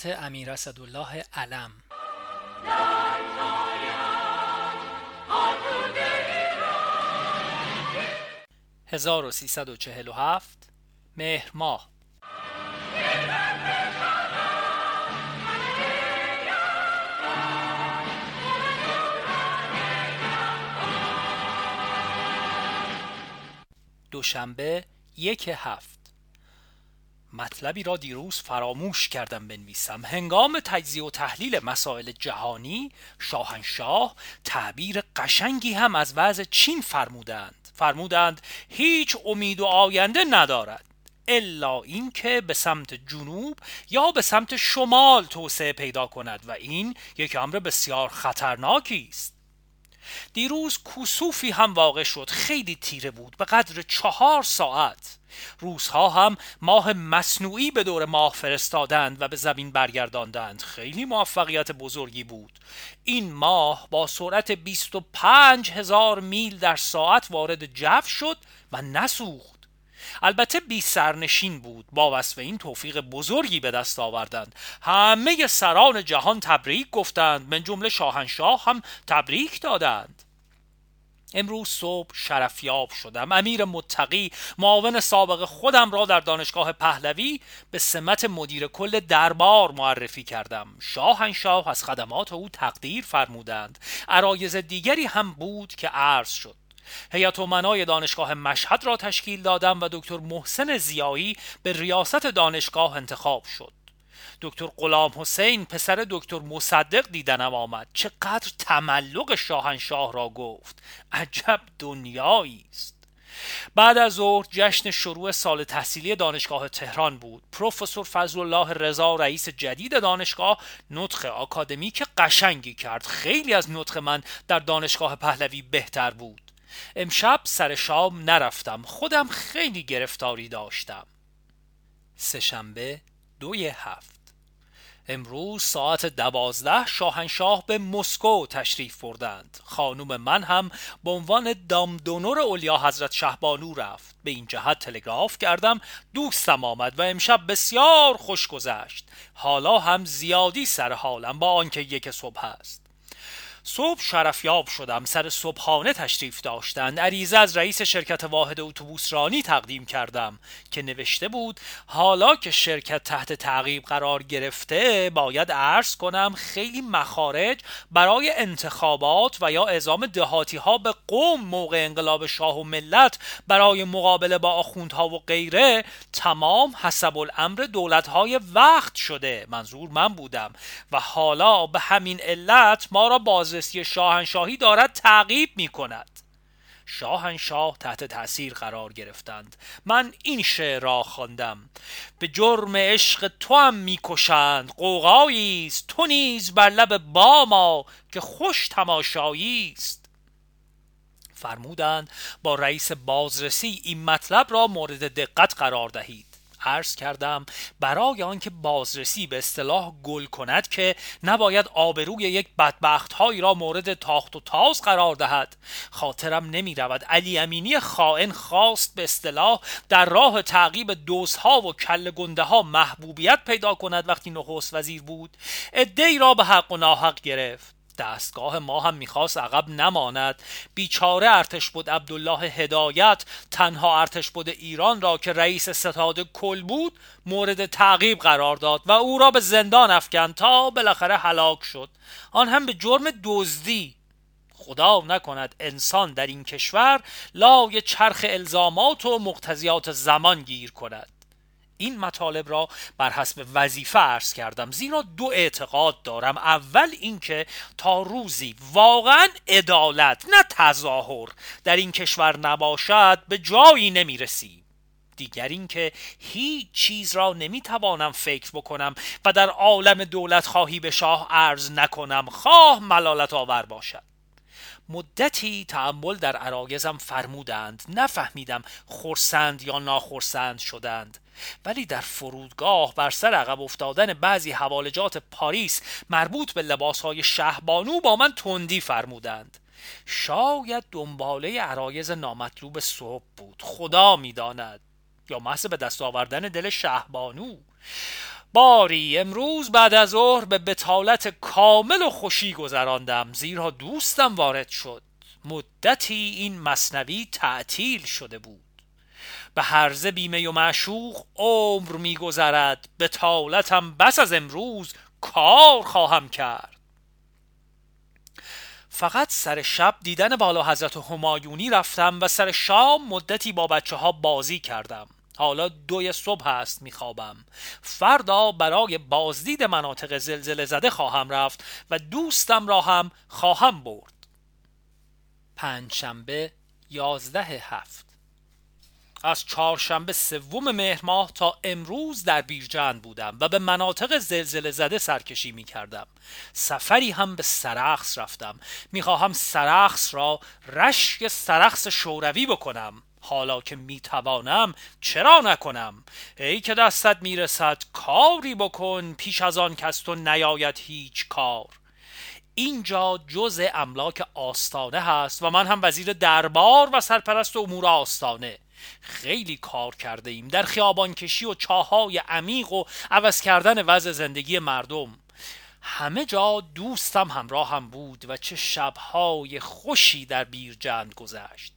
خاطرات امیر اسدالله علم. 1347 مهر ماه. دوشنبه یک هفت. مطلبی را دیروز فراموش کردم بنویسم. هنگام تجزیه و تحلیل مسائل جهانی شاهنشاه تعبیر قشنگی هم از وضع چین فرمودند. فرمودند هیچ امید و آینده ندارد. الا اینکه به سمت جنوب یا به سمت شمال توسعه پیدا کند و این یک امر بسیار خطرناکی است. دیروز کوسوفی هم واقع شد. خیلی تیره بود. به قدر چهار ساعت. روزها هم ماه مصنوعی به دور ماه فرستادند و به زمین برگرداندند. خیلی موفقیت بزرگی بود. این ماه با سرعت 25 هزار میل در ساعت وارد جو شد و نسوخت. البته بی سرنشین بود با وصف این توفیق بزرگی به دست آوردند. همه سران جهان تبریک گفتند من جمله شاهنشاه هم تبریک دادند. امروز صبح شرفیاب شدم. امیر متقی معاون سابق خودم را در دانشگاه پهلوی به سمت مدیر کل دربار معرفی کردم. شاهنشاه از خدمات او تقدیر فرمودند. عرایز دیگری هم بود که عرض شد. هیئت منای دانشگاه مشهد را تشکیل دادم و دکتر محسن زیایی به ریاست دانشگاه انتخاب شد. دکتر غلام حسین پسر دکتر مصدق دیدنم آمد. چقدر تملق شاهنشاه را گفت. عجب دنیایی است. بعد از ظهر جشن شروع سال تحصیلی دانشگاه تهران بود. پروفسور فضل الله رضا رئیس جدید دانشگاه نطق آکادمیک قشنگی کرد. خیلی از نطق من در دانشگاه پهلوی بهتر بود. امشب سر شام نرفتم خودم خیلی گرفتاری داشتم. سهشنبه دوی هفت. امروز ساعت دوازده شاهنشاه به مسکو تشریف بردند. خانوم من هم به عنوان دامدونور اولیا حضرت شهبانو رفت. به این جهت تلگراف کردم دوستم آمد و امشب بسیار خوش گذشت. حالا هم زیادی سر حالم با آنکه یک صبح است. صبح شرفیاب شدم سر صبحانه تشریف داشتند. عریضه از رئیس شرکت واحد اتوبوس رانی تقدیم کردم که نوشته بود حالا که شرکت تحت تعقیب قرار گرفته باید عرض کنم خیلی مخارج برای انتخابات و یا اعزام دهاتی ها به قوم موقع انقلاب شاه و ملت برای مقابله با آخوندها و غیره تمام حسب الامر دولت های وقت شده. منظور من بودم. و حالا به همین علت ما را باز بازرسی شاهنشاهی دارد تعقیب می کند شاهنشاه تحت تأثیر قرار گرفتند. من این شعر را خواندم. به جرم عشق تو هم می‌کشند. قوقایی است. تو نیز بر لب باما که خوش تماشایی است. فرمودند با رئیس بازرسی این مطلب را مورد دقت قرار دهید. عرض کردم برای آنکه بازرسی به اصطلاح گل کند که نباید آبروی یک بدبخت هایی را مورد تاخت و تاز قرار دهد. خاطرم نمی رود علی امینی خائن خواست به اصطلاح در راه تعقیب دوزها و کل گنده ها محبوبیت پیدا کند وقتی نخست وزیر بود. ادهی را به حق و ناحق گرفت. دستگاه ما هم می‌خواست عقب نماند. بیچاره ارتش بود عبدالله هدایت تنها ارتش بود ایران را که رئیس ستاد کل بود مورد تعقیب قرار داد و او را به زندان افکند تا بالاخره هلاک شد. آن هم به جرم دزدی. خدا نکند انسان در این کشور لای چرخ الزامات و مقتضیات زمان گیر کند. این مطالب را بر حسب وظیفه عرض کردم. زیرا دو اعتقاد دارم. اول اینکه تا روزی واقعا عدالت نه تظاهر در این کشور نباشد به جایی نمی‌رسیم دیگر اینکه هیچ چیز را نمی‌توانم فکر بکنم و در عالم دولت خواهی به شاه عرض نکنم. خواه ملالت آور باشد. مدتی تعمل در عرایزم فرمودند. نفهمیدم خورسند یا ناخورسند شدند. ولی در فرودگاه بر سر عقب افتادن بعضی حوالجات پاریس مربوط به لباسهای شهبانو با من تندی فرمودند. شاید دنباله عرایز نامطلوب صبح بود. خدا می‌داند. یا محض به دست آوردن دل شهبانو. باری امروز بعد از ظهر به بتالت کامل و خوشی گذراندم زیرا دوستم وارد شد. مدتی این مصنوی تعطیل شده بود. به هرزه بیمه و معشوق عمر میگذرد. بتالتم بس از امروز کار خواهم کرد. فقط سر شب دیدن بالا حضرت همایونی رفتم و سر شام مدتی با بچه ها بازی کردم. حالا دوی صبح هست میخوابم. فردا برای بازدید مناطق زلزله زده خواهم رفت و دوستم را هم خواهم برد. پنجشنبه یازده هفت. از چهارشنبه سوم مهر ماه تا امروز در بیرجند بودم و به مناطق زلزله زده سرکشی می کردم سفری هم به سرخس رفتم. می خواهم سرخس را رشک سرخس شوروی بکنم. حالا که می توانم چرا نکنم؟ ای که دستت می رسد کاری بکن پیش از آن کس تو نیاید هیچ کار. اینجا جز املاک آستانه هست و من هم وزیر دربار و سرپرست امور آستانه. خیلی کار کرده ایم در خیابان کشی و چاهای عمیق و عوض کردن وضع زندگی مردم. همه جا دوستم همراه هم بود و چه شبهای خوشی در بیرجند گذشت.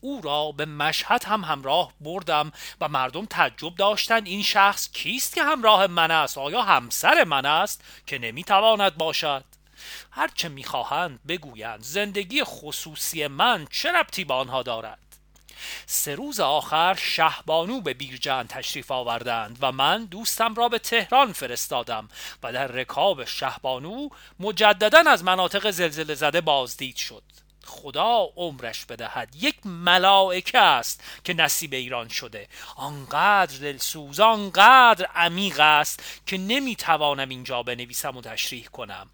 او را به مشهد هم همراه بردم و مردم تعجب داشتند این شخص کیست که همراه من است؟ آیا همسر من است که نمی‌تواند باشد؟ هرچه می‌خواهند بگویند زندگی خصوصی من چه ربطی به آنها دارد؟ سه روز آخر شهبانو به بیرجان تشریف آوردند و من دوستم را به تهران فرستادم و در رکاب شهبانو مجددا از مناطق زلزله زده بازدید شد. خدا عمرش بدهد. یک ملائکه است که نصیب ایران شده. آنقدر دلسوز آنقدر عمیق است که نمی‌توانم اینجا بنویسم و تشریح کنم.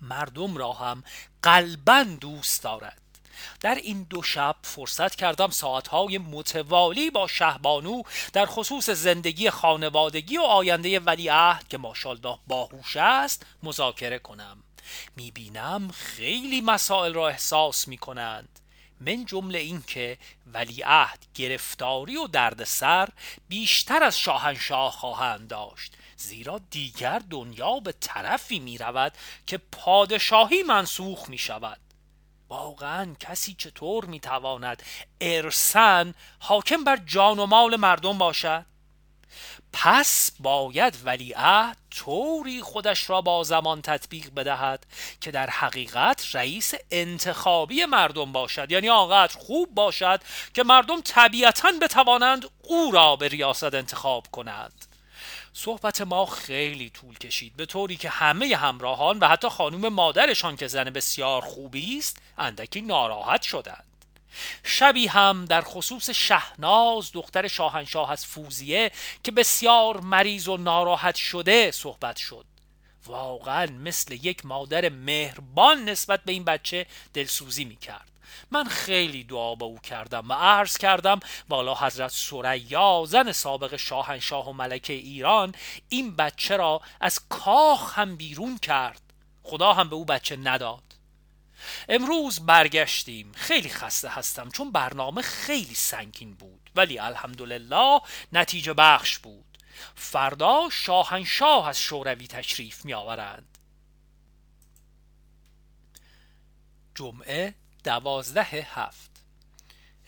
مردم را هم قلبا دوست دارد. در این دو شب فرصت کردم ساعتهای متوالی با شهبانو در خصوص زندگی خانوادگی و آینده ولیعهد که ماشالله باهوش است مذاکره کنم. می‌بینم خیلی مسائل را احساس می‌کنند. من جمله این که ولیعهد گرفتاری و دردسر بیشتر از شاهنشاه خواهند داشت زیرا دیگر دنیا به طرفی می رود که پادشاهی منسوخ می شود واقعا کسی چطور می تواند ارسن حاکم بر جان و مال مردم باشد؟ پس باید ولیعهد طوری خودش را با زمان تطبیق بدهد که در حقیقت رئیس انتخابی مردم باشد. یعنی آنقدر خوب باشد که مردم طبیعتا بتوانند او را به ریاست انتخاب کنند. صحبت ما خیلی طول کشید. به طوری که همه همراهان و حتی خانم مادرشان که زن بسیار خوبی است اندکی ناراحت شدند. شبی هم در خصوص شهناز دختر شاهنشاه از فوزیه که بسیار مریض و ناراحت شده صحبت شد. واقعا مثل یک مادر مهربان نسبت به این بچه دلسوزی می کرد من خیلی دعا با او کردم و عرض کردم والا حضرت سریا زن سابق شاهنشاه و ملکه ایران این بچه را از کاخ هم بیرون کرد. خدا هم به او بچه نداد. امروز برگشتیم. خیلی خسته هستم چون برنامه خیلی سنگین بود. ولی الحمدلله نتیجه بخش بود. فردا شاهنشاه از شوروی تشریف می آورند جمعه دوازده هفت.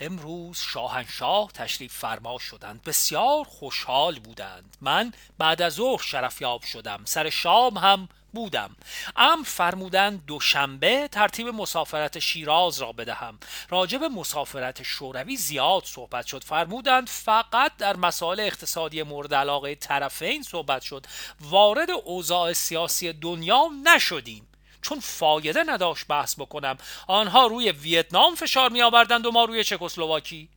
امروز شاهنشاه تشریف فرما شدند. بسیار خوشحال بودند. من بعد از ظهر شرفیاب شدم. سر شام هم بودم. ام فرمودند دوشنبه ترتیب مسافرت شیراز را بدهم. راجب مسافرت شوروی زیاد صحبت شد. فرمودند فقط در مسائل اقتصادی مورد علاقه طرفین صحبت شد. وارد اوضاع سیاسی دنیا نشدیم. چون فایده نداشت بحث بکنم. آنها روی ویتنام فشار می آوردند و ما روی چکسلواکی.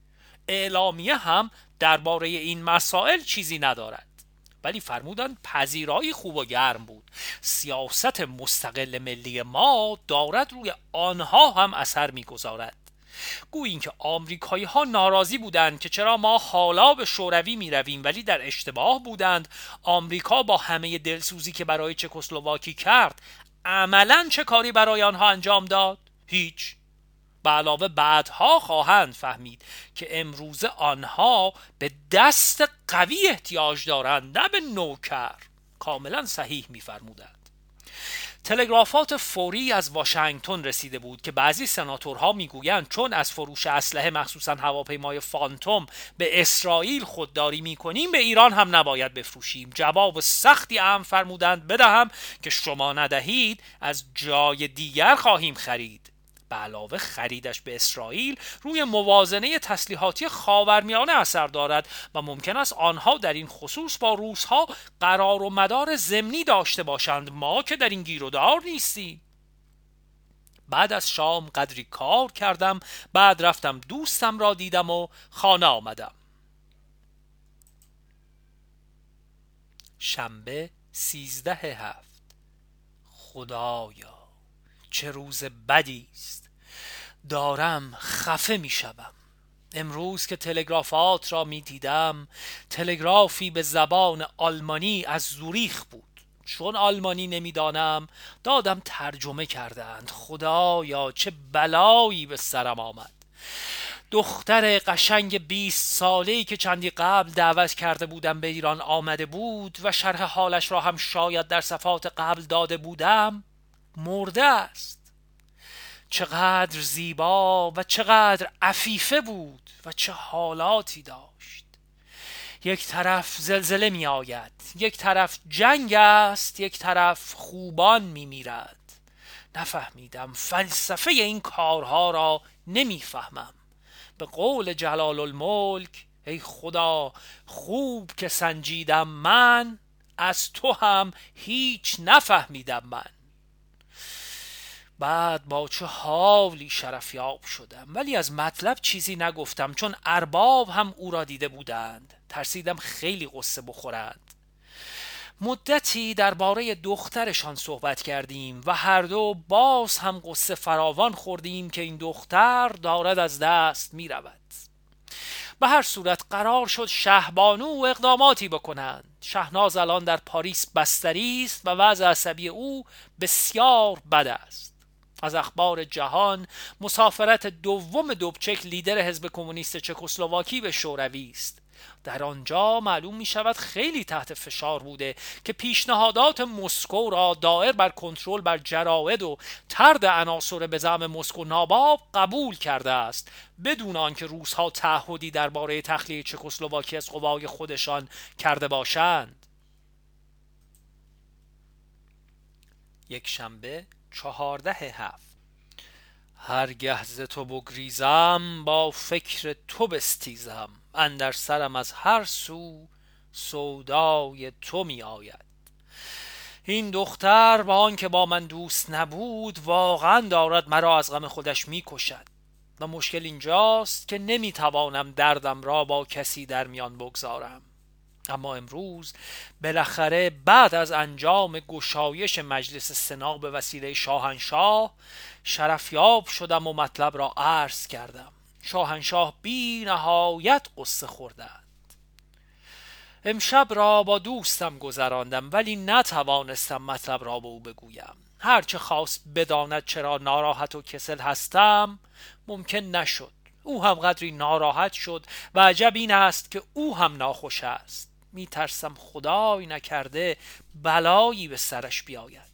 اعلامیه هم درباره این مسائل چیزی ندارد. ولی فرمودند پذیرایی خوب و گرم بود. سیاست مستقل ملی ما دارد روی آنها هم اثر می‌گذارد. گویین که آمریکایی ها ناراضی بودند که چرا ما حالا به شوروی می رویم ولی در اشتباه بودند آمریکا با همه دلسوزی که برای چکسلواکی کرد عملا چه کاری برای آنها انجام داد؟ هیچ. به علاوه بعدها خواهند فهمید که امروزه آنها به دست قوی احتیاج دارند نه به نوکر. کاملا صحیح میفرمودند. تلگرافات فوری از واشنگتن رسیده بود که بعضی سناتورها می‌گویند چون از فروش اسلحه مخصوصا هواپیمای فانتوم به اسرائیل خودداری می‌کنیم به ایران هم نباید بفروشیم. جواب سختی هم فرمودند بدهم که شما ندهید از جای دیگر خواهیم خرید. به علاوه خریدش به اسرائیل روی موازنه تسلیحاتی خاورمیانه اثر دارد و ممکن است آنها در این خصوص با روسها قرار و مدار زمینی داشته باشند. ما که در این گیرودار نیستیم. بعد از شام قدری کار کردم. بعد رفتم دوستم را دیدم و خانه آمدم. شنبه سیزده هفت. خدایا چه روز بدی است. دارم خفه می شوم. امروز که تلگرافات را می دیدم تلگرافی به زبان آلمانی از زوریخ بود. چون آلمانی نمی‌دانم دادم ترجمه کردند خدایا چه بلایی به سرم آمد. دختر قشنگ بیست ساله‌ای که چندی قبل دعوت کرده بودم به ایران آمده بود و شرح حالش را هم شاید در صفات قبل داده بودم مرده است. چقدر زیبا و چقدر عفیفه بود و چه حالاتی داشت. یک طرف زلزله می آید یک طرف جنگ است یک طرف خوبان می میرد نفهمیدم فلسفه این کارها را نمی‌فهمم. به قول جلال الملک ای خدا خوب که سنجیدم من از تو هم هیچ نفهمیدم من. بعد با چه حالی شرفیاب شدم؟ ولی از مطلب چیزی نگفتم چون ارباب هم او را دیده بودند. ترسیدم خیلی قصه بخورند. مدتی درباره دخترشان صحبت کردیم و هر دو باز هم قصه فراوان خوردیم که این دختر دارد از دست می رود به هر صورت قرار شد شهبانو اقداماتی بکنند. شهناز الان در پاریس بستری است و وضع عصبی او بسیار بد است. از اخبار جهان مسافرت دوم دوبچک لیدر حزب کمونیست چکسلواکی به شوروی است. در آنجا معلوم می شود خیلی تحت فشار بوده که پیشنهادات مسکو را دائر بر کنترل بر جراید و ترد عناصر به زعم مسکو ناباب قبول کرده است. بدون آنکه روزها تعهدی درباره تخلیه چکسلواکی از قوای خودشان کرده باشند. یک شنبه چهارده هفت. هرگه ز تو بگریزم با فکر تو بستیزم. اندر سرم از هر سو سودای تو می آید این دختر با آنکه با من دوست نبود واقعا دارد مرا از غم خودش می کشد و مشکل اینجاست که نمی توانم دردم را با کسی در میان بگذارم. اما امروز بالاخره بعد از انجام گشایش مجلس سنا به وسیله شاهنشاه شرفیاب شدم و مطلب را عرض کردم. شاهنشاه بی نهایت قصه خوردند. امشب را با دوستم گذراندم ولی نتوانستم مطلب را به او بگویم. هرچه خواست بداند چرا ناراحت و کسل هستم ممکن نشد. او هم قدری ناراحت شد و عجب این است که او هم ناخوش است. میترسم خدای نکرده بلایی به سرش بیاید.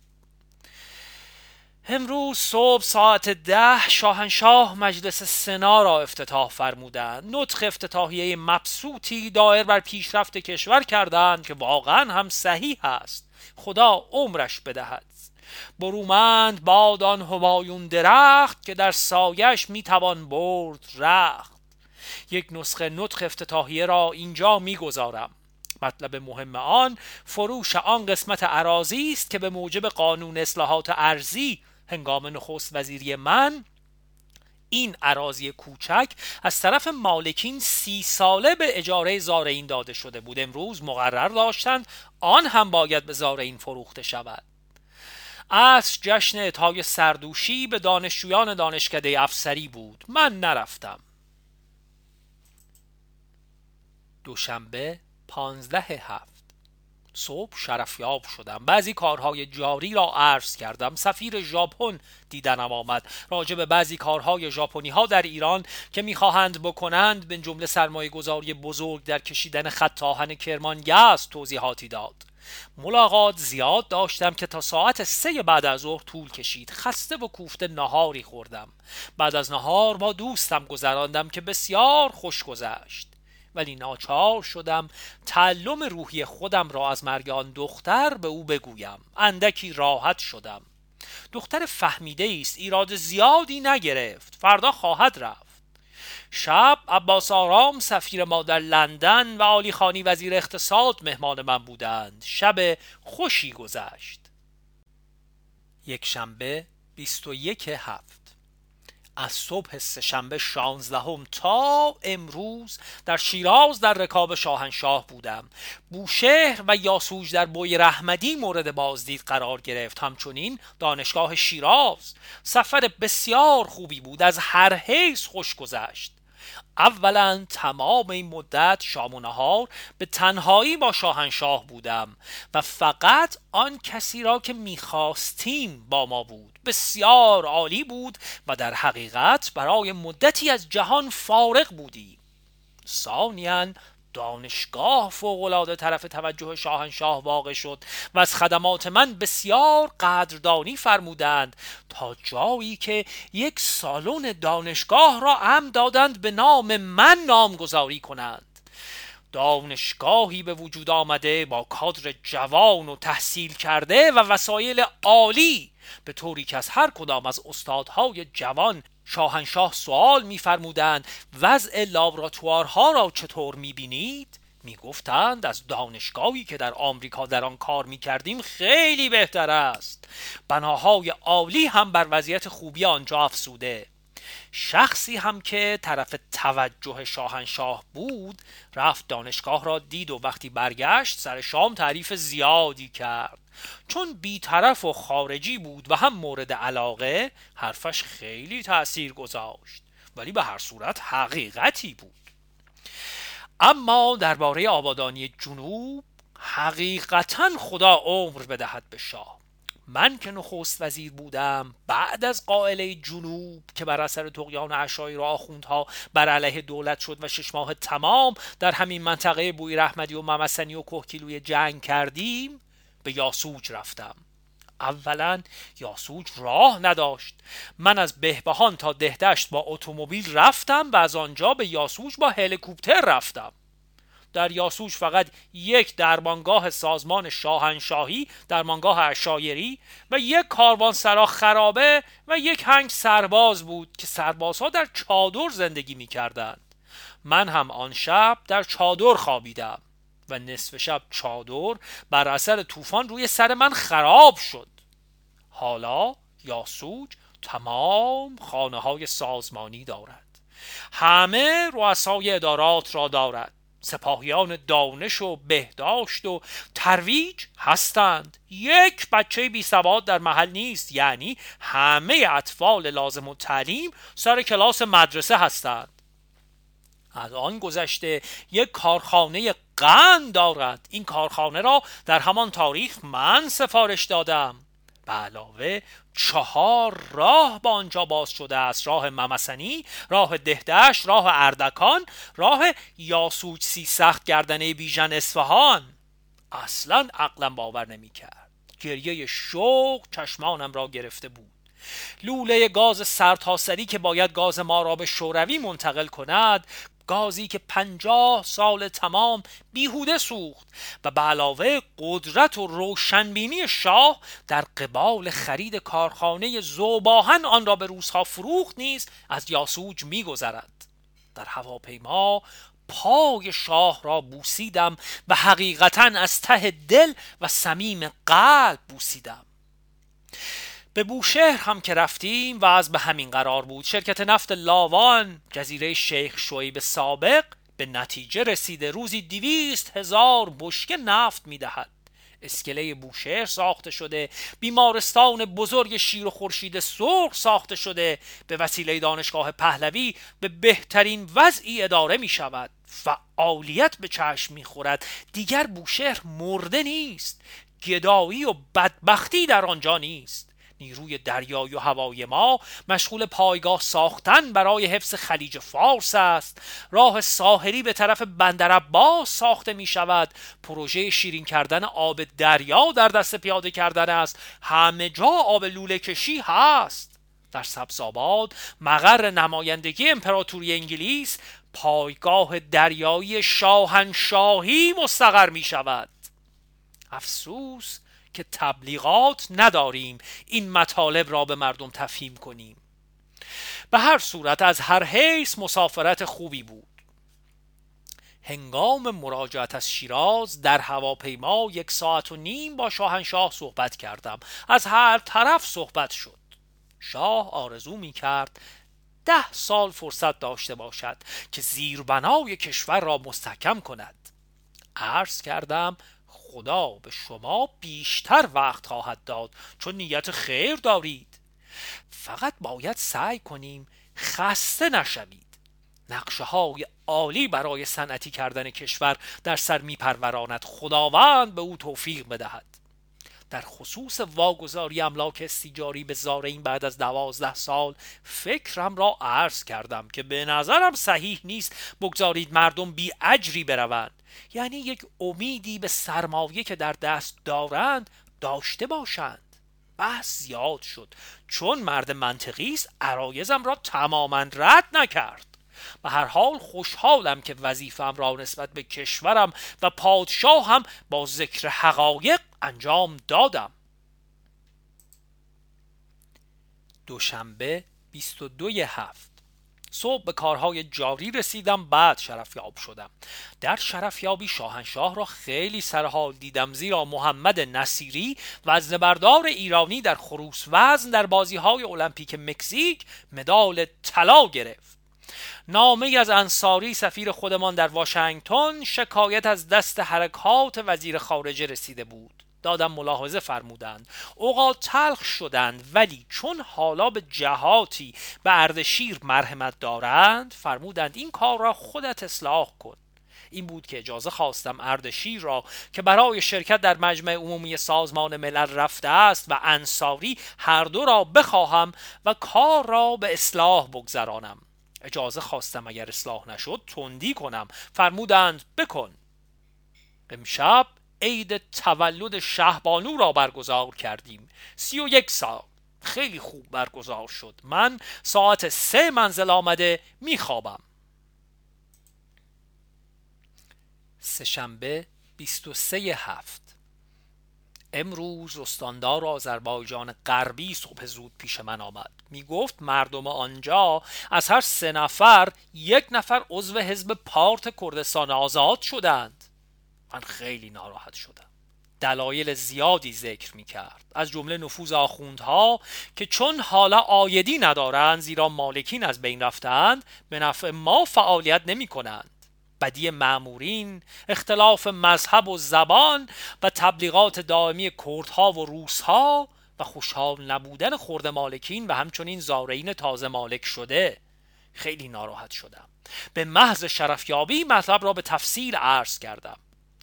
امروز صبح ساعت ده شاهنشاه مجلس سنا را افتتاح فرمودند. نطخ افتتاحیه مبسوطی دایر بر پیشرفت کشور کردند که واقعا هم صحیح است. خدا عمرش بدهد. برومند بادان همایون درخت که در سایش می‌توان برد رخت. یک نسخه نطخ افتتاحیه را اینجا می‌گذارم. مطلب مهم آن فروش آن قسمت عراضی است که به موجب قانون اصلاحات ارزی هنگام نخست وزیری من این عراضی کوچک از طرف مالکین سی ساله به اجاره زارعین داده شده بود. امروز مقرر داشتند آن هم باید به زارعین فروخته شود. از جشن اتای سردوشی به دانشجویان دانشکده افسری بود. من نرفتم. دوشنبه پانزده هفت. صبح شرفیاب شدم. بعضی کارهای جاری را عرض کردم. سفیر ژاپن دیدنم آمد. راجع به بعضی کارهای ژاپنی ها در ایران که می‌خواهند بکنند به جمله سرمایه گذاری بزرگ در کشیدن خط آهن کرمانگز توضیحاتی داد. ملاقات زیاد داشتم که تا ساعت سه بعد از ظهر طول کشید. خسته و کوفته نهاری خوردم. بعد از نهار با دوستم گذراندم که بسیار خوش گذشت. ولی ناچار شدم تعلم روحی خودم را از مرگ آن دختر به او بگویم. اندکی راحت شدم. دختر فهمیده است ایراد زیادی نگرفت. فردا خواهد رفت. شب عباس آرام سفیر ما در لندن و عالی خانی وزیر اقتصاد مهمان من بودند. شب خوشی گذشت. یک شنبه 21 هفت. از صبح سهشنبه شانزدهم تا امروز در شیراز در رکاب شاهنشاه بودم. بوشهر و یاسوج در بوی رحمدی مورد بازدید قرار گرفت. همچنین دانشگاه شیراز سفر بسیار خوبی بود. از هر حیث خوش گذشت. اولا تمام این مدت شام و نهار به تنهایی با شاهنشاه بودم و فقط آن کسی را که می‌خواستیم با ما بود. بسیار عالی بود و در حقیقت برای مدتی از جهان فارغ بودیم. ثانیا دانشگاه فوقالعاده طرف توجه شاهنشاه واقع شد و از خدمات من بسیار قدردانی فرمودند تا جایی که یک سالن دانشگاه را هم دادند به نام من نامگذاری کنند. دانشگاهی به وجود آمده با کادر جوان و تحصیل کرده و وسایل عالی به طوری که از هر کدام از استادهای جوان شاهنشاه سوال میفرمودند وضع لابراتوارها را چطور می‌بینید؟ می‌گفتند از دانشگاهی که در آمریکا در آن کار می‌کردیم خیلی بهتر است. بناهای عالی هم بر وضعیت خوبی آنجا افسوده شخصی هم که طرف توجه شاهنشاه بود رفت دانشگاه را دید و وقتی برگشت سر شام تعریف زیادی کرد. چون بیطرف و خارجی بود و هم مورد علاقه حرفش خیلی تأثیر گذاشت. ولی به هر صورت حقیقتی بود. اما درباره آبادانی جنوب حقیقتا خدا عمر بدهد به شاه. من که نخست وزیر بودم بعد از قائله جنوب که بر اثر تقیان اشایر آخوندها بر علیه دولت شد و شش ماه تمام در همین منطقه بوی رحمدی و ممسنی و کوهکیلوی جنگ کردیم به یاسوج رفتم. اولا یاسوج راه نداشت. من از بهبهان تا دهدشت با اتومبیل رفتم و از آنجا به یاسوج با هلیکوپتر رفتم. در یاسوج فقط یک درمانگاه سازمان شاهنشاهی درمانگاه اشایری و یک کاروان سرا خرابه و یک هنگ سرباز بود که سربازها در چادر زندگی می کردند. من هم آن شب در چادر خوابیدم و نصف شب چادر بر اثر طوفان روی سر من خراب شد. حالا یاسوج تمام خانه های سازمانی دارد. همه رؤسای ادارات را دارد. سپاهیان دانش و بهداشت و ترویج هستند. یک بچه بی سواد در محل نیست یعنی همه اطفال لازم و تعلیم سر کلاس مدرسه هستند. از آن گذشته یک کارخانه قند دارد. این کارخانه را در همان تاریخ من سفارش دادم. به علاوه چهار راه با آنجا باز شده است. راه ممسنی راه دهدش راه اردکان راه یاسوج سی سخت گردنه بیژن اصفهان. اصلا عقلم باور نمی کرد گریه شوق چشمانم را گرفته بود. لوله گاز سرتاسری که باید گاز ما را به شوروی منتقل کند گازی که پنجاه سال تمام بیهوده سوخت و به علاوه قدرت و روشنبینی شاه در قبال خرید کارخانه زوباهن آن را به روزها فروخت نیز از یاسوج میگذرد. در هواپیما پای شاه را بوسیدم و حقیقتا از ته دل و صمیم قلب بوسیدم. به بوشهر هم که رفتیم و از به همین قرار بود. شرکت نفت لاوان جزیره شیخ شعیب سابق به نتیجه رسیده روزی دویست هزار بشکه نفت می‌دهد. اسکله بوشهر ساخته شده بیمارستان بزرگ شیر و خورشید سرخ ساخته شده به وسیله دانشگاه پهلوی به بهترین وضعی اداره می شود فعالیت به چشم می خورد دیگر بوشهر مرده نیست. گدایی و بدبختی در آنجا نیست. نیروی دریایی و هوای ما مشغول پایگاه ساختن برای حفظ خلیج فارس است. راه ساحلی به طرف بندر ساخته می شود. پروژه شیرین کردن آب دریا در دست پیاده کردن است. همه جا آب لوله کشی هست. در سبزآباد مقر نمایندگی امپراتوری انگلیس پایگاه دریایی شاهنشاهی مستقر می شود. افسوس که تبلیغات نداریم این مطالب را به مردم تفهیم کنیم. به هر صورت از هر حیث مسافرت خوبی بود. هنگام مراجعت از شیراز در هواپیما یک ساعت و نیم با شاهنشاه صحبت کردم. از هر طرف صحبت شد. شاه آرزو می کرد ده سال فرصت داشته باشد که زیربنای کشور را مستحکم کند. عرض کردم خدا به شما بیشتر وقت خواهد داد چون نیت خیر دارید. فقط باید سعی کنیم خسته نشوید. نقشه های عالی برای صنعتی کردن کشور در سر میپروراند. خداوند به او توفیق بدهد. در خصوص واگذاری املاک استیجاری به زارین بعد از دوازده سال فکرم را عرض کردم که به نظرم صحیح نیست بگذارید مردم بی اجری بروند. یعنی یک امیدی به سرمایه که در دست دارند داشته باشند. بحث زیاد شد. چون مرد منطقی است عرایزم را تماما رد نکرد. و هر حال خوشحالم که وظیفم را نسبت به کشورم و پادشاهم با ذکر حقایق انجام دادم. دوشنبه 22 هفت. صبح به کارهای جاری رسیدم بعد شرفیاب شدم. در شرفیابی شاهنشاه را خیلی سرحال دیدم زیرا محمد نصیری وزنبردار ایرانی در خروس وزن در بازی های المپیک مکزیک مدال طلا گرفت. نامه از انصاری سفیر خودمان در واشنگتن شکایت از دست حرکات وزیر خارجه رسیده بود. دادم ملاحظه فرمودند. اوقات تلخ شدند ولی چون حالا به جهاتی به اردشیر مرحمت دارند فرمودند این کار را خودت اصلاح کن. این بود که اجازه خواستم اردشیر را که برای شرکت در مجمع عمومی سازمان ملل رفته است و انصاری هر دو را بخواهم و کار را به اصلاح بگذرانم. اجازه خواستم اگر اصلاح نشد تندی کنم. فرمودند بکن. امشب عید تولد شهبانو را برگزار کردیم. سی و یک سال. خیلی خوب برگزار شد. من ساعت سه منزل آمده میخوابم. سهشنبه 23 هفت. امروز استاندار آذربایجان غربی صبح زود پیش من آمد. می گفت مردم آنجا از هر سه نفر یک نفر عضو حزب پارت کردستان آزاد شدند. من خیلی ناراحت شدم. دلایل زیادی ذکر می کرد از جمله نفوذ آخوندها که چون حالا آیدی ندارند زیرا مالکین از بین رفتند به نفع ما فعالیت نمی کنند بدی معمورین اختلاف مذهب و زبان و تبلیغات دائمی کردها و روسها و خوشحال نبودن خورد مالکین و همچنین زارعین تازه مالک شده. خیلی ناراحت شدم. به محض شرفیابی مطلب را به تفصیل عرض کردم.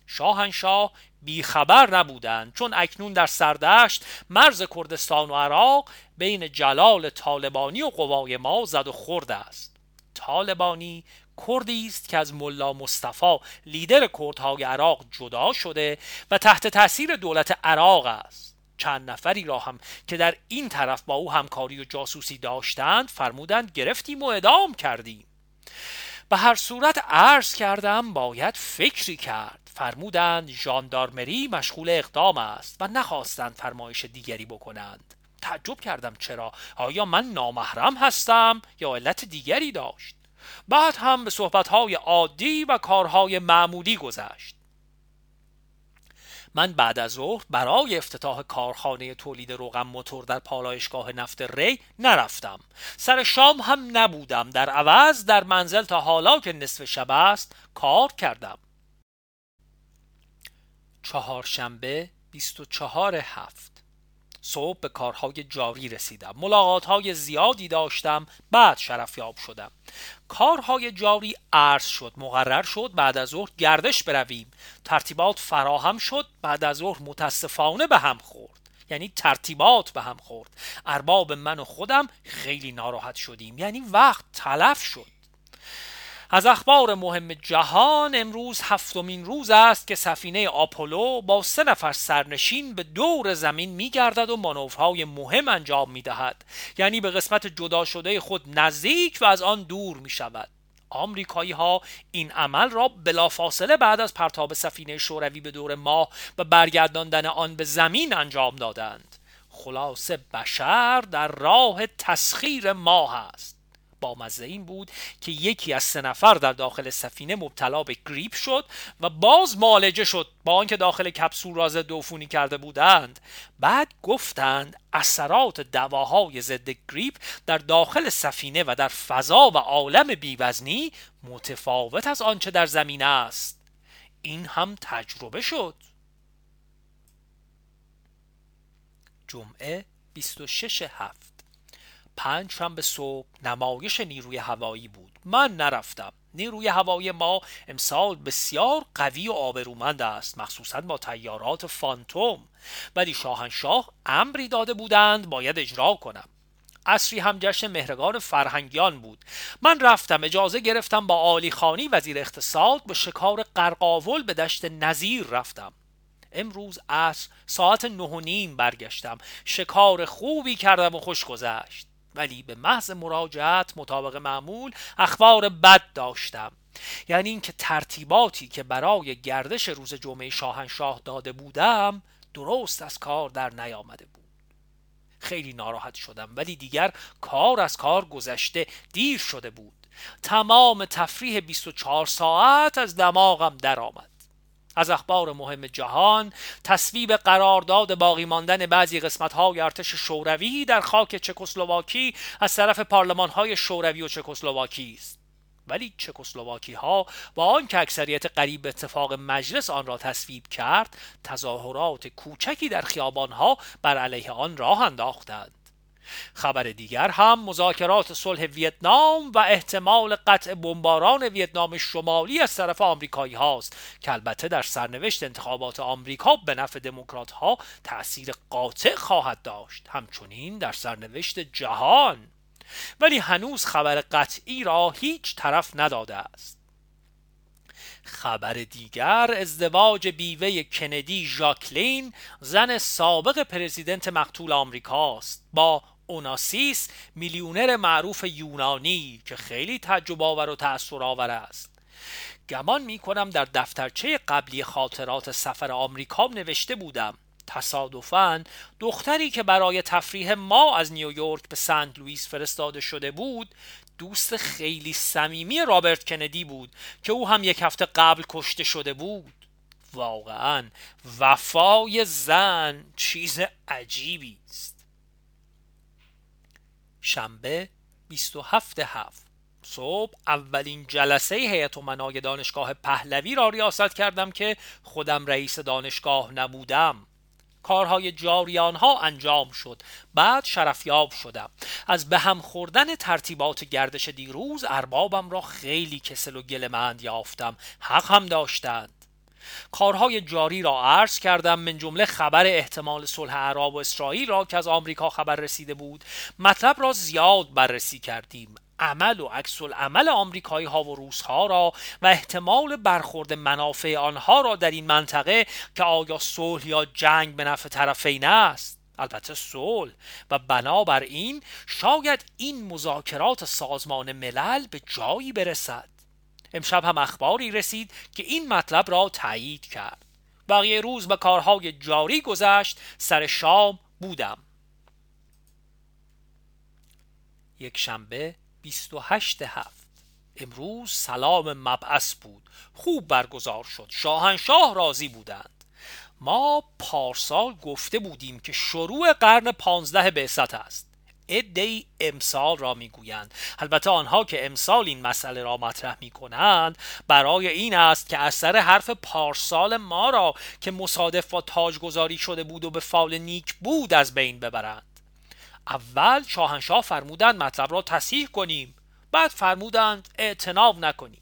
شاهنشاه بیخبر نبودند چون اکنون در سردشت مرز کردستان و عراق بین جلال طالبانی و قوای ما زد و خورد است. طالبانی کردی است که از ملا مصطفی لیدر کردهای عراق جدا شده و تحت تاثیر دولت عراق است. چند نفری را هم که در این طرف با او همکاری و جاسوسی داشتند فرمودند گرفتیم و ادام کردیم. به هر صورت عرض کردم باید فکری کرد. فرمودند ژاندارمری مشغول اقدام است و نخواستند فرمایش دیگری بکنند. تعجب کردم چرا؟ آیا من نامحرم هستم یا علت دیگری داشت؟ بعد هم به صحبتهای عادی و کارهای معمولی گذشت. من بعد از ظهر برای افتتاح کارخانه تولید روغن موتور در پالایشگاه نفت ری نرفتم. سر شام هم نبودم. در عوض در منزل تا حالا که نصف شب است کار کردم. چهارشنبه 24 هفت. صبح به کارهای جاری رسیدم. ملاقات های زیادی داشتم. بعد شرفیاب شدم. کارهای جاری عرض شد مقرر شد بعد از ظهر گردش برویم. ترتیبات فراهم شد بعد از ظهر متاسفانه به هم خورد. یعنی ترتیبات به هم خورد. ارباب من و خودم خیلی ناراحت شدیم. یعنی وقت تلف شد. از اخبار مهم جهان امروز هفتمین روز است که سفینه آپولو با سه نفر سرنشین به دور زمین میگردد و مانورهای مهم انجام می‌دهد. یعنی به قسمت جدا شده خود نزدیک و از آن دور می شود آمریکایی ها این عمل را بلافاصله بعد از پرتاب سفینه شوروی به دور ماه و برگرداندن آن به زمین انجام دادند. خلاصه بشر در راه تسخیر ماه است. بامزه این بود که یکی از سه نفر در داخل سفینه مبتلا به گریپ شد و باز مالجه شد با آنکه داخل کپسول را ضد عفونی کرده بودند. بعد گفتند اثرات دواهای ضد گریپ در داخل سفینه و در فضا و عالم بیوزنی متفاوت از آنچه در زمین است. این هم تجربه شد. جمعه 26 هفت. پنج شنبه صبح نمایش نیروی هوایی بود. من نرفتم. نیروی هوایی ما امسال بسیار قوی و آبرومند است مخصوصا با تیارات فانتوم. ولی شاهنشاه امری داده بودند باید اجرا کنم. اصری هم جشن مهرگان فرهنگیان بود. من رفتم اجازه گرفتم با آلی خانی وزیر اقتصاد به شکار قرقاول به دشت نظیر رفتم. امروز عصر ساعت نه و نیم برگشتم. شکار خوبی کردم و خوش گذشت. ولی به محض مراجعت مطابق معمول اخبار بد داشتم. یعنی اینکه ترتیباتی که برای گردش روز جمعه شاهنشاه داده بودم درست از کار در نیامده بود. خیلی ناراحت شدم ولی دیگر کار از کار گذشته دیر شده بود. تمام تفریح 24 ساعت از دماغم درآمد. از اخبار مهم جهان تصویب قرارداد باقی ماندن بعضی های ارتش شوروی در خاک چکسلواکی از طرف های شوروی و چکسلواکی است. ولی چکسلواکی ها با آنکه اکثریت قریب اتفاق مجلس آن را تصویب کرد تظاهرات کوچکی در ها بر علیه آن راه انداختند. خبر دیگر هم مذاکرات صلح ویتنام و احتمال قطع بمباران ویتنام شمالی از طرف آمریکایی هاست که البته در سرنوشت انتخابات آمریکا به نفع دموکرات ها تأثیر قاطع خواهد داشت. همچنین در سرنوشت جهان. ولی هنوز خبر قطعی را هیچ طرف نداده است. خبر دیگر ازدواج بیوه کندی ژاکلین زن سابق پرزیدنت مقتول آمریکاست. با اوناسیس میلیونر معروف یونانی که خیلی تجربه آور و تأثیر آور است. گمان می کنم در دفترچه قبلی خاطرات سفر آمریکا نوشته بودم تصادفاً دختری که برای تفریح ما از نیویورک به سنت لوئیس فرستاده شده بود دوست خیلی صمیمی رابرت کندی بود که او هم یک هفته قبل کشته شده بود. واقعا وفای زن چیز عجیبی است. شنبه 27 هفت صبح اولین جلسه هیئت منای دانشگاه پهلوی را ریاست کردم که خودم رئیس دانشگاه نبودم. کارهای جاری آنها انجام شد. بعد شرفیاب شدم. از به هم خوردن ترتیبات گردش دیروز اربابم را خیلی کسل و گلمند یافتم. حق هم داشتند. کارهای جاری را عرض کردم من جمله خبر احتمال صلح عرب و اسرائیل را که از آمریکا خبر رسیده بود مطلب را زیاد بررسی کردیم. عمل و عکس عمل آمریکایی ها و روس ها را و احتمال برخورد منافع آنها را در این منطقه که آیا صلح یا جنگ به نفع طرفین است. البته صلح و بنابراین شاید این مذاکرات سازمان ملل به جایی برسد. امشب هم اخباری رسید که این مطلب را تایید کرد. بقیه روز به کارهای جاری گذشت سر شام بودم. یک شنبه 28 هفت. امروز سلام مبعث بود. خوب برگزار شد. شاهنشاه راضی بودند. ما پارسال گفته بودیم که شروع قرن پانزده بعثت است. عدهای امسال را می‌گویند. البته آنها که امسال این مسئله را مطرح می کنند برای این است که اثر حرف پارسال ما را که مصادف با تاجگذاری شده بود و به فال نیک بود از بین ببرند. اول شاهنشاه فرمودند مطلب را تصحیح کنیم بعد فرمودند اعتناب نکنید.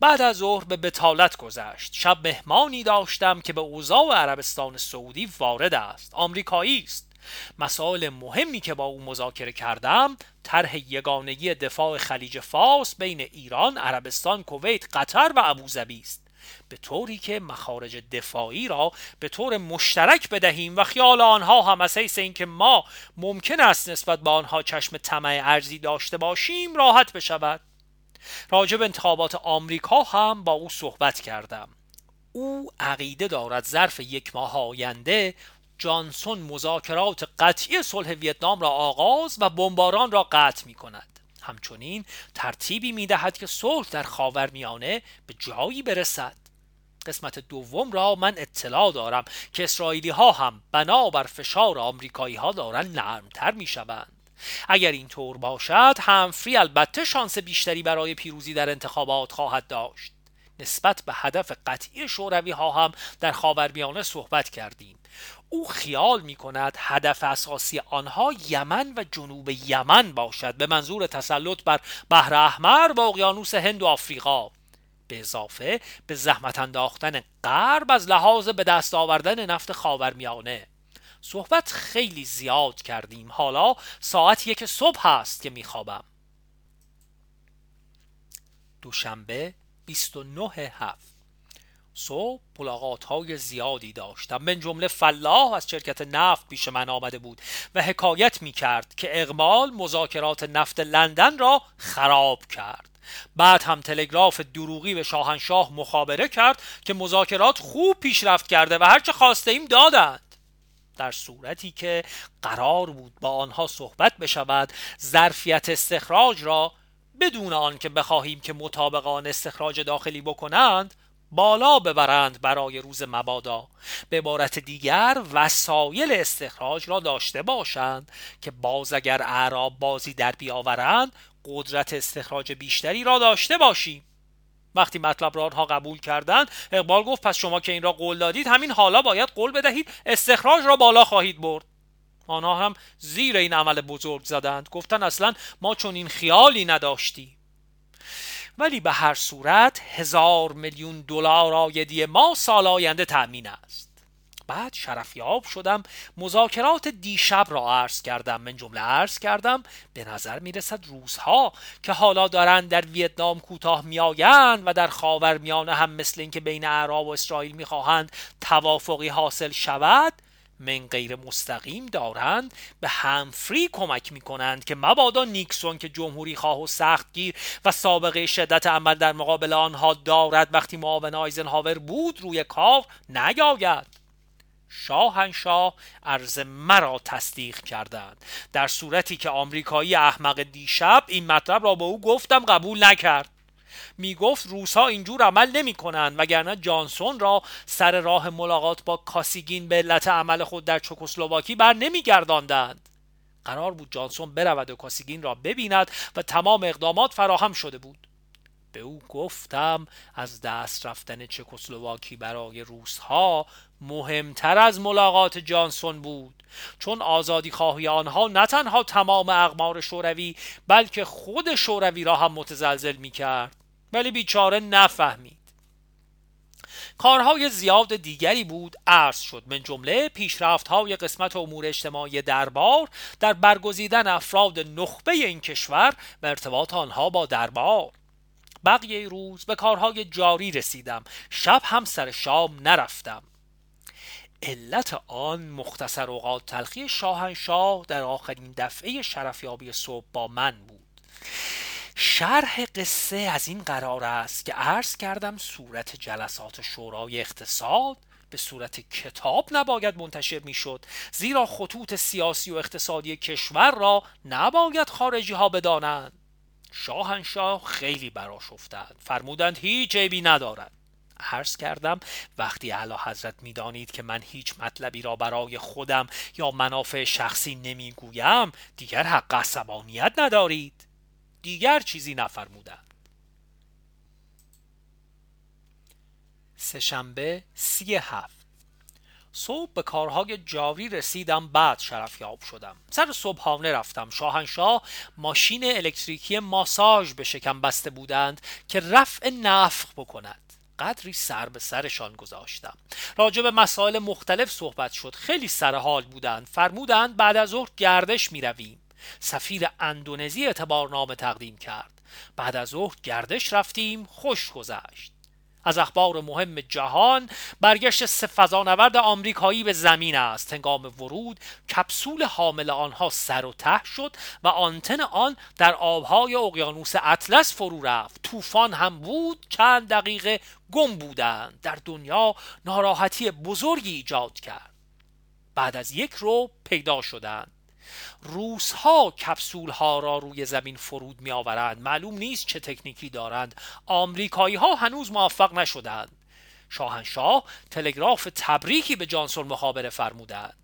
بعد از ظهر به بتالت گذشت. شب مهمانی داشتم که به اوضاع عربستان سعودی وارد است. آمریکایی است. مسائل مهمی که با او مذاکره کردم طرح یگانگی دفاع خلیج فارس بین ایران، عربستان، کویت، قطر و ابوظبی است. به طوری که مخارج دفاعی را به طور مشترک بدهیم و خیال آنها هم از حیث اینکه ما ممکن است نسبت به آنها چشم طمع ارزی داشته باشیم راحت بشود. راجب انتخابات آمریکا هم با او صحبت کردم. او عقیده دارد ظرف یک ماه آینده جانسون مذاکرات قطعی صلح ویتنام را آغاز و بمباران را قطع می کند همچنین ترتیبی می دهد که صلح در خاورمیانه به جایی برسد. قسمت دوم را من اطلاع دارم که اسرائیلی ها هم بنابر فشار آمریکایی ها دارند نرمتر می شوند اگر این طور باشد همفری البته شانس بیشتری برای پیروزی در انتخابات خواهد داشت. نسبت به هدف قطعی شوروی ها هم در خاورمیانه صحبت کردیم. او خیال می کند هدف اساسی آنها یمن و جنوب یمن باشد به منظور تسلط بر بحر احمر و اقیانوس هند و آفریقا. به اضافه به زحمت انداختن غرب از لحاظ به دست آوردن نفت خاورمیانه. صحبت خیلی زیاد کردیم. حالا ساعت یک صبح هست که میخوابم. دوشنبه 29 هفت. صبح ملاقات های زیادی داشتم. من جمله فلاح از شرکت نفت پیش من آمده بود و حکایت می کرد که اقمال مذاکرات نفت لندن را خراب کرد. بعد هم تلگراف دروغی به شاهنشاه مخابره کرد که مذاکرات خوب پیشرفت کرده و هرچه خواسته ایم دادند. در صورتی که قرار بود با آنها صحبت بشود ظرفیت استخراج را بدون آنکه بخواهیم که مطابقان استخراج داخلی بکنند بالا ببرند برای روز مبادا. به عبارت دیگر وسایل استخراج را داشته باشند که باز اگر اعراب بازی در بیاورند قدرت استخراج بیشتری را داشته باشیم. وقتی مطلب را آنها قبول کردند اقبال گفت پس شما که این را قول دادید همین حالا باید قول بدهید استخراج را بالا خواهید برد. آنها هم زیر این عمل بزرگ زدند. گفتن اصلا ما چون این خیالی نداشتیم. ولی به هر صورت هزار میلیون دلار آیدی ما سال آینده تأمین است. بعد شرفیاب شدم مذاکرات دیشب را عرض کردم. من جمله عرض کردم به نظر می رسد روزها که حالا دارند در ویتنام کوتاه میآیند و در خاور میانه هم مثل اینکه بین اعراب و اسرائیل می‌خواهند توافقی حاصل شود من غیر مستقیم دارند به همفری کمک می کنند که مبادا نیکسون که جمهوری خواه و سختگیر و سابقه شدت عمل در مقابل آنها دارد وقتی معاون آیزنهاور بود روی کار نیاید. شاهنشاه عرض مرا تصدیق کردند. در صورتی که آمریکایی احمق دیشب این مطلب را به او گفتم قبول نکرد. می گفت روسا اینجور عمل نمی کنند وگرنه جانسون را سر راه ملاقات با کاسیگین به علت عمل خود در چکسلواکی بر نمی گرداندند. قرار بود جانسون برود و کاسیگین را ببیند و تمام اقدامات فراهم شده بود. به او گفتم از دست رفتن چکسلواکی برای روسها مهمتر از ملاقات جانسون بود. چون آزادی خواهی آنها نه تنها تمام اقمار شوروی بلکه خود شوروی را هم متزلزل می کرد ولی بیچاره نفهمید. کارهای زیاد دیگری بود عرض شد. من جمله پیشرفت های قسمت امور اجتماعی دربار در برگزیدن افراد نخبه این کشور و ارتباط آنها با دربار. بقیه روز به کارهای جاری رسیدم. شب هم سر شام نرفتم. علت آن مختصر اوقات تلخی شاهنشاه در آخرین دفعه شرفیابی صبح با من بود. شرح قصه از این قرار است که عرض کردم صورت جلسات شورای اقتصاد به صورت کتاب نباید منتشر می‌شد زیرا خطوط سیاسی و اقتصادی کشور را نباید خارجی ها بدانند. شاهنشاه خیلی براش فرمودند هیچ عیبی ندارد. عرض کردم وقتی اعلی حضرت می‌دانید که من هیچ مطلبی را برای خودم یا منافع شخصی نمی‌گویم دیگر حق عصبانیت ندارید. دیگر چیزی نفرمودند. سهشنبه سی هفت. صبح به کارهای جاری رسیدم بعد شرفیاب شدم. سر صبحانه رفتم. شاهنشاه ماشین الکتریکی ماساژ به شکم بسته بودند که رفع نفخ بکند. قدری سر به سرشان گذاشتم. راجع به مسائل مختلف صحبت شد. خیلی سر حال بودند. فرمودند بعد از ظهر گردش می رویم سفیر اندونزی اعتبارنامه تقدیم کرد. بعد از ظهر گردش رفتیم خوش گذشت. از اخبار مهم جهان برگشت سه فضانورد آمریکایی به زمین است. هنگام ورود کپسول حامل آنها سر و ته شد و آنتن آن در آبهای اقیانوس اطلس فرو رفت. طوفان هم بود چند دقیقه گم بودند. در دنیا ناراحتی بزرگی ایجاد کرد. بعد از یک رو پیدا شدند. روس ها کپسول ها را روی زمین فرود می آورند معلوم نیست چه تکنیکی دارند. آمریکایی ها هنوز موفق نشدند شاهنشاه تلگراف تبریکی به جانسون مخابره فرمودند